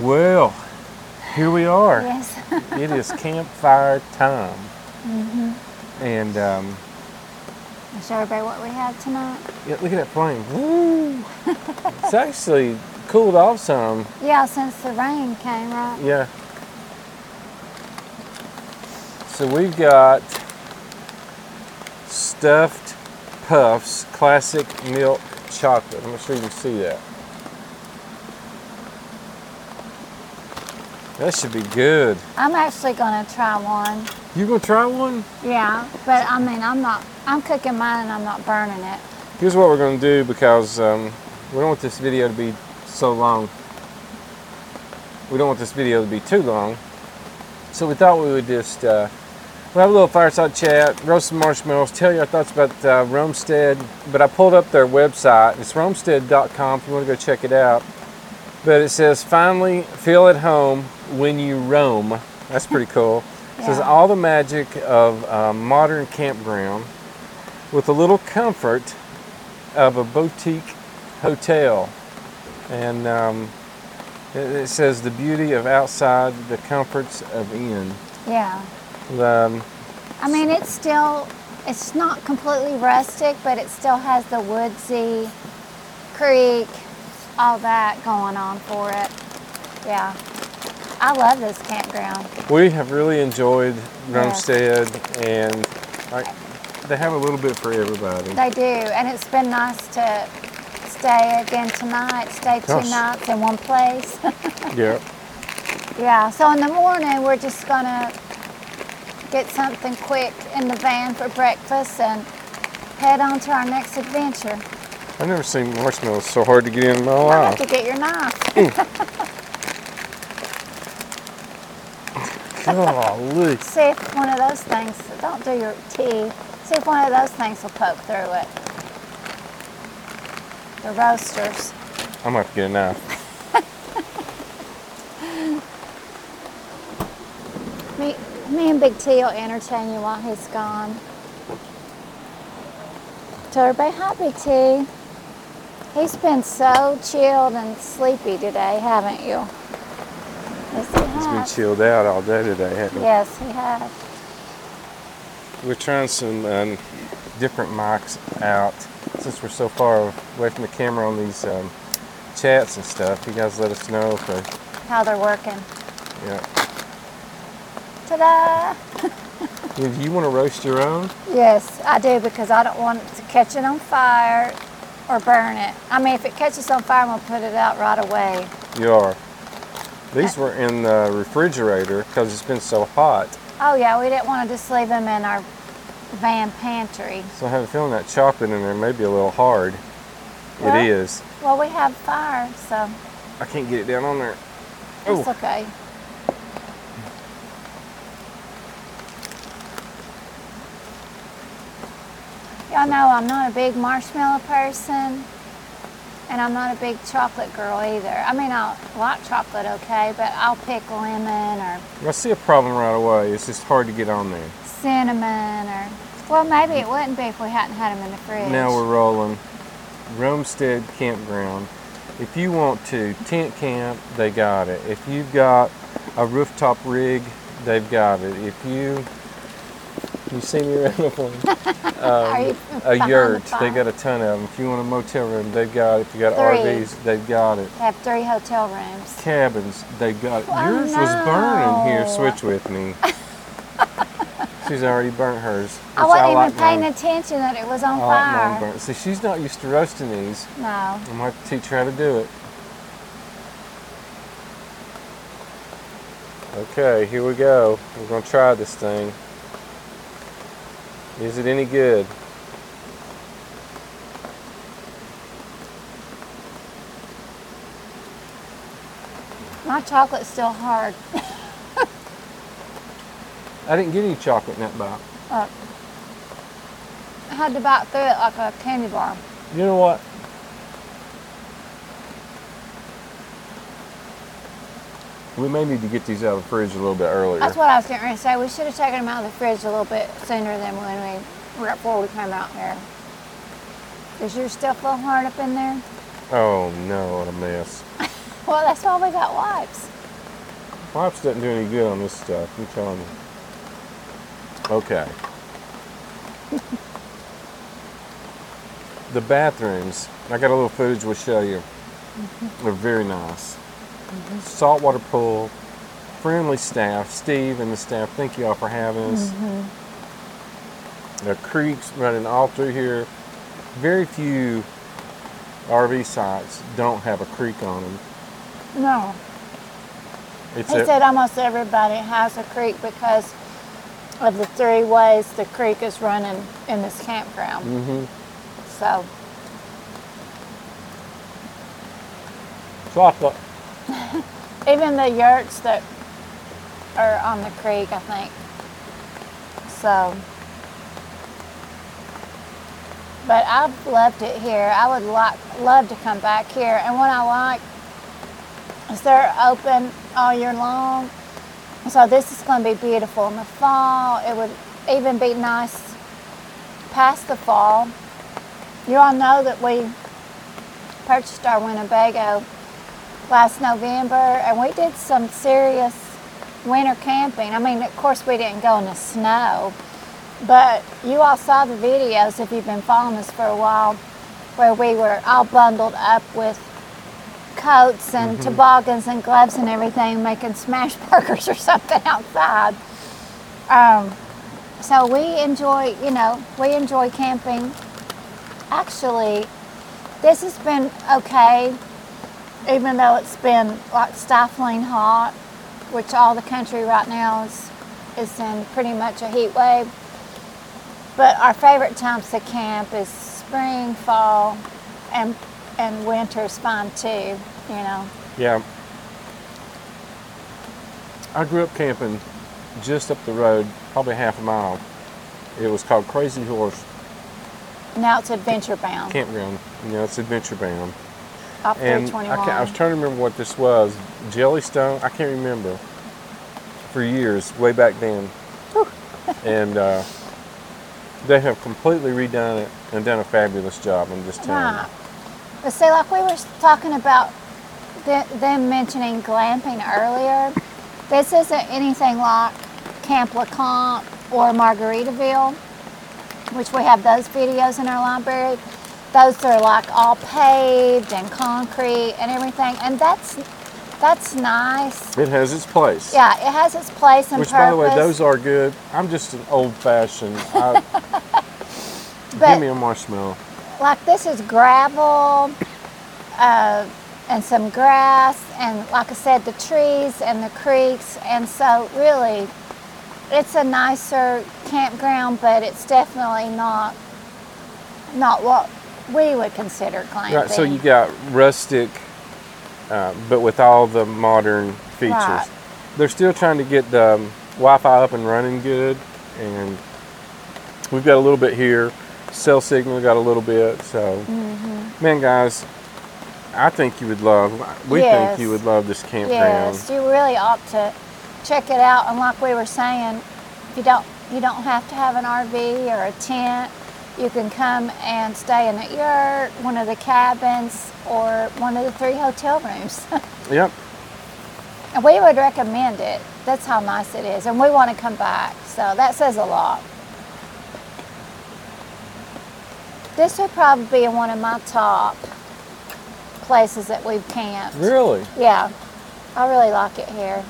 Well, here we are. Yes. it is campfire time. And um, I'll show everybody what we have tonight. yeah, look at that flame. Woo! it's actually cooled off some. Yeah, since the rain came, right? Yeah. So we've got stuffed puffs, classic milk chocolate. I'm not sure you can see that. That should be good. I'm actually gonna try one. You gonna try one? Yeah, but I mean, I'm not. I'm cooking mine and I'm not burning it. Here's what we're gonna do because um, we don't want this video to be so long. We don't want this video to be too long. So we thought we would just uh, we'll have a little fireside chat, roast some marshmallows, tell you our thoughts about uh, Roamstead. But I pulled up their website. It's roamstead.com if you want to go check it out. But it says, finally feel at home when you roam. That's pretty cool. It says, all the magic of a modern campground with a little comfort of a boutique hotel. And um, it, it says, the beauty of outside, the comforts of in. Yeah. Um, I mean, it's still. It's not completely rustic, but it still has the woodsy creek, all that going on for it. Yeah. I love this campground. we have really enjoyed Yes. And I, they have a little bit for everybody. They do, and it's been nice to stay again tonight. Stay two nights in one place. yeah. yeah. So in the morning, we're just gonna get something quick in the van for breakfast and head on to our next adventure. I've never seen marshmallows so hard to get in my I have to get your knife. Golly. See if one of those things. Don't do your tea. See if one of those things will poke through it. The roasters. I'm gonna have to get a knife. Me, me and Big T will entertain you while he's gone. Tell everybody hi, Big T. He's been so chilled and sleepy today, haven't you? Yes, he He's been chilled out all day today, haven't he? Yes, he has. We're trying some um, different mics out since we're so far away from the camera on these um, chats and stuff. You guys let us know How they're working. yeah. Ta-da! do you want to roast your own, Yes, I do because I don't want to catch it on fire or burn it. I mean, if it catches on fire, I'm gonna put it out right away. you are. These were in the refrigerator because it's been so hot. Oh yeah, we didn't want to just leave them in our van pantry. So I have a feeling that chocolate in there may be a little hard. Well- it is. Well, we have fire, so I can't get it down on there. it's Oh, okay. Y'all know I'm not a big marshmallow person, and I'm not a big chocolate girl either. I mean, I like chocolate, okay, but I'll pick lemon or I see a problem right away. It's just hard to get on there. cinnamon or well, maybe it wouldn't be if we hadn't had them in the fridge. Now we're rolling. Roamstead Campground. If you want to tent camp, they got it. If you've got a rooftop rig, they've got it. If you you see me around the um, a the yurt, they got a ton of them. If you want a motel room, they've got it. If you got Three. RVs, they've got it. They have three hotel rooms. Cabins, they've got it. Oh, Yours was burning. Here, switch with me. She's already burnt hers. I wasn't even like paying mine. attention that it was on I fire. See, she's not used to roasting these. No. I'm gonna have to teach her how to do it. Okay, here we go. We're gonna try this thing. Is it any good? My chocolate's still hard. I didn't get any chocolate in that bite. Look. Uh, I had to bite through it like a candy bar. You know what? We may need to get these out of the fridge a little bit earlier. That's what I was getting ready to say. We should have taken them out of the fridge a little bit sooner than when we before we came out here. Is yours still feel hard up in there? Oh no, what a mess. Well, that's why we got wipes. Wipes doesn't do any good on this stuff. I'm telling you. Okay. the bathrooms. I got a little footage we'll show you. Mm-hmm. They're very nice. Saltwater pool, friendly staff. Steve and the staff, thank you all for having us. There are creeks running all through here. Very few RV sites don't have a creek on them. No. It's He a- said almost everybody has a creek because of the three ways the creek is running in this campground. Mhm. So, chocolate. even the yurts that are on the creek, I think. So, but I've loved it here. I would like love to come back here. And what I like is they're open all year long. So this is going to be beautiful in the fall. It would even be nice past the fall. You all know that we purchased our Winnebago last November, and we did some serious winter camping. I mean, of course, we didn't go in the snow, but you all saw the videos if you've been following us for a while, where we were all bundled up with coats and toboggans and gloves and everything, making smash burgers or something outside. Um, so we enjoy, you know, we enjoy camping. Actually, this has been okay even though it's been like stifling hot, which all the country right now is is in pretty much a heat wave. But our favorite times to camp is spring, fall, and and winter's fine too. You know. Yeah. I grew up camping just up the road, probably half a mile. It was called Crazy Horse Now it's adventure bound Campground. Know, it's adventure bound. And I, can't, I was trying to remember what this was. Jellystone? I can't remember. For years, way back then. and uh, they have completely redone it and done a fabulous job. I'm just telling Right. But see, like we were talking about th- them mentioning glamping earlier, this isn't anything like Camp LeConte or Margaritaville, which we have those videos in our library. Those are like all paved and concrete and everything, and that's that's nice. It has its place. Yeah, it has its place and Which, purpose. by the way, those are good. I'm just an old fashioned. I, But- give me a marshmallow. like this is gravel uh, and some grass and like i said the trees and the creeks and so really it's a nicer campground but it's definitely not not what we would consider glamping Right, so you got rustic, uh, but with all the modern features. Right. They're still trying to get the um, Wi-Fi up and running good, and we've got a little bit here. Cell signal got a little bit. So, Mm-hmm. man, guys, I think you would love. We Yes. think you would love this campground. yes you really ought to check it out and like we were saying you don't you don't have to have an rv or a tent you can come and stay in a yurt one of the cabins or one of the three hotel rooms Yep. And we would recommend it. That's how nice it is. And we want to come back. So that says a lot. This would probably be one of my top places that we've camped. Really. Yeah. I really like it here.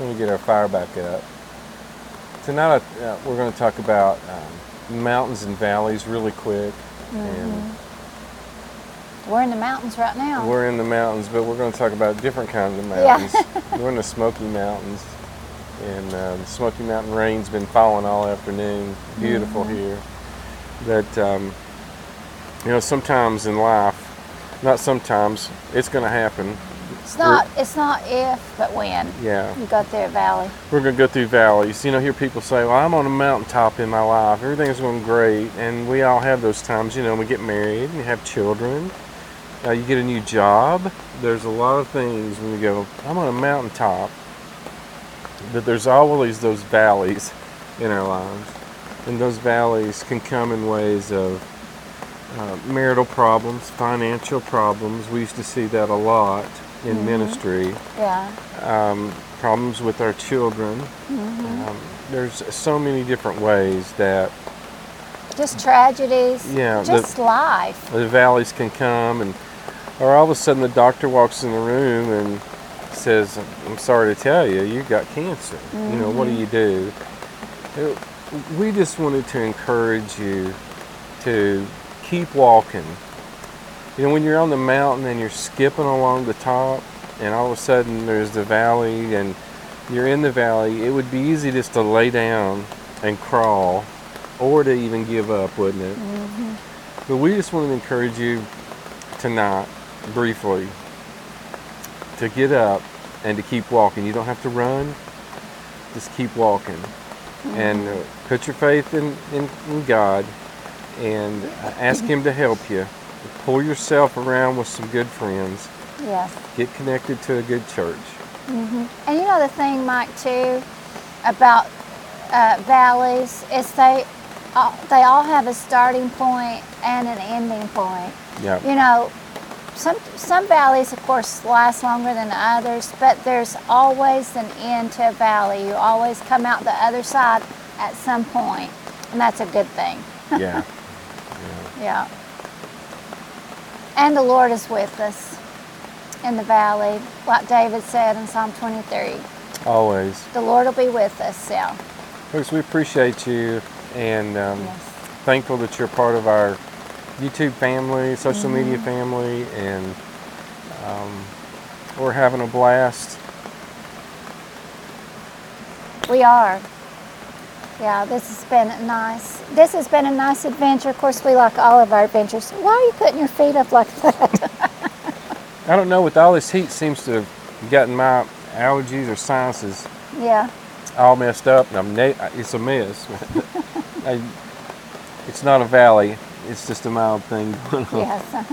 Let me get our fire back up. Tonight uh, we're going to talk about um, mountains and valleys really quick. And We're in the mountains right now. we're in the mountains, but we're going to talk about different kinds of Yeah. mountains. we're in the Smoky Mountains. And uh, the Smoky Mountain rain's been falling all afternoon. Beautiful Mm-hmm. here. But, um, you know, sometimes in life, not sometimes, it's going to happen. It's not it's not if, but when. Yeah. You go through a valley. we're going to go through valleys. You know, hear people say, well, I'm on a mountaintop in my life. Everything's going great. And we all have those times, you know, we get married and you have children. Uh, you get a new job. There's a lot of things when you go, I'm on a mountaintop. But there's always those valleys in our lives. And those valleys can come in ways of uh, marital problems, financial problems. We used to see that a lot in ministry. Yeah. Um, problems with our children. Um, there's so many different ways that Just tragedies. Yeah, the- Just life. the valleys can come and or all of a sudden the doctor walks in the room and says i'm sorry to tell you you've got cancer you know what do you do Uh, we just wanted to encourage you to keep walking you know when you're on the mountain and you're skipping along the top and all of a sudden there's the valley and you're in the valley it would be easy just to lay down and crawl or to even give up wouldn't it but we just want to encourage you tonight, briefly, to get up and to keep walking. You don't have to run, just keep walking. And uh, put your faith in, in, in God and uh, ask Him to help you. Pull yourself around with some good friends. Yes. Get connected to a good church. Mm-hmm. And you know the thing, Mike, too, about uh, valleys is they uh, they all have a starting point and an ending point. Yeah. You know, some some valleys, of course, last longer than others, but there's always an end to a valley. You always come out the other side at some point, and that's a good thing. Yeah. Yeah. And the Lord is with us in the valley, like David said in Psalm 23. Always. The Lord will be with us. Yeah. Folks, we appreciate you and um, Yes. thankful that you're part of our YouTube family, social Mm-hmm. media family, and um, we're having a blast. We are. Yeah, this has been a nice. This has been a nice adventure. Of course, we like all of our adventures. Why are you putting your feet up like that? I don't know, with all this heat, seems to have gotten my allergies or sinuses yeah. all messed up, and I'm na- it's a mess. I, it's not a valley; it's just a mild thing going on. Yes.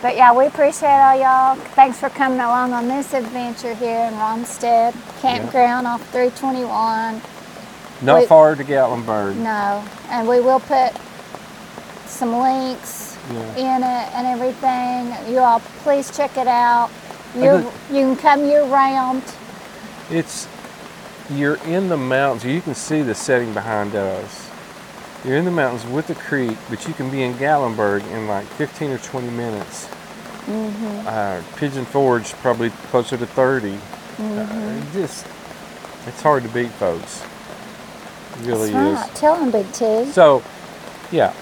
but yeah, we appreciate all y'all. Thanks for coming along on this adventure here in Roamstead Campground off 321. Not We- far to Gatlinburg. No, and we will put some links Yeah. in it and everything. You all please check it out. You you can come year round. It's you're in the mountains. You can see the setting behind us. You're in the mountains with the creek, but you can be in Gatlinburg in like 15 or 20 minutes. Uh, Pigeon Forge probably closer to 30. Uh, just it's hard to beat, folks. Really That's is. right. Tell them, Big T. So, yeah,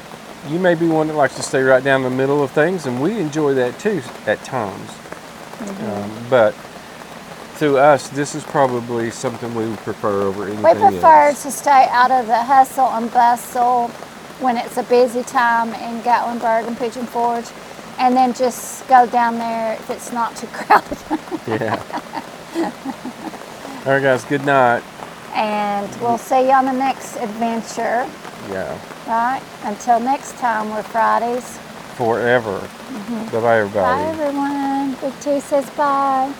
you may be one that likes to stay right down the middle of things, and we enjoy that too at times. Um, but to us, this is probably something we would prefer over anything else. We prefer else. to stay out of the hustle and bustle when it's a busy time in Gatlinburg and Pigeon Forge, and then just go down there if it's not too crowded. Yeah. All right, guys. Good night. And we'll see you on the next adventure. Yeah. Right? Until next time, we're Fridays. Forever. Mm-hmm. Bye, bye, everybody. Bye, everyone. Big T says bye.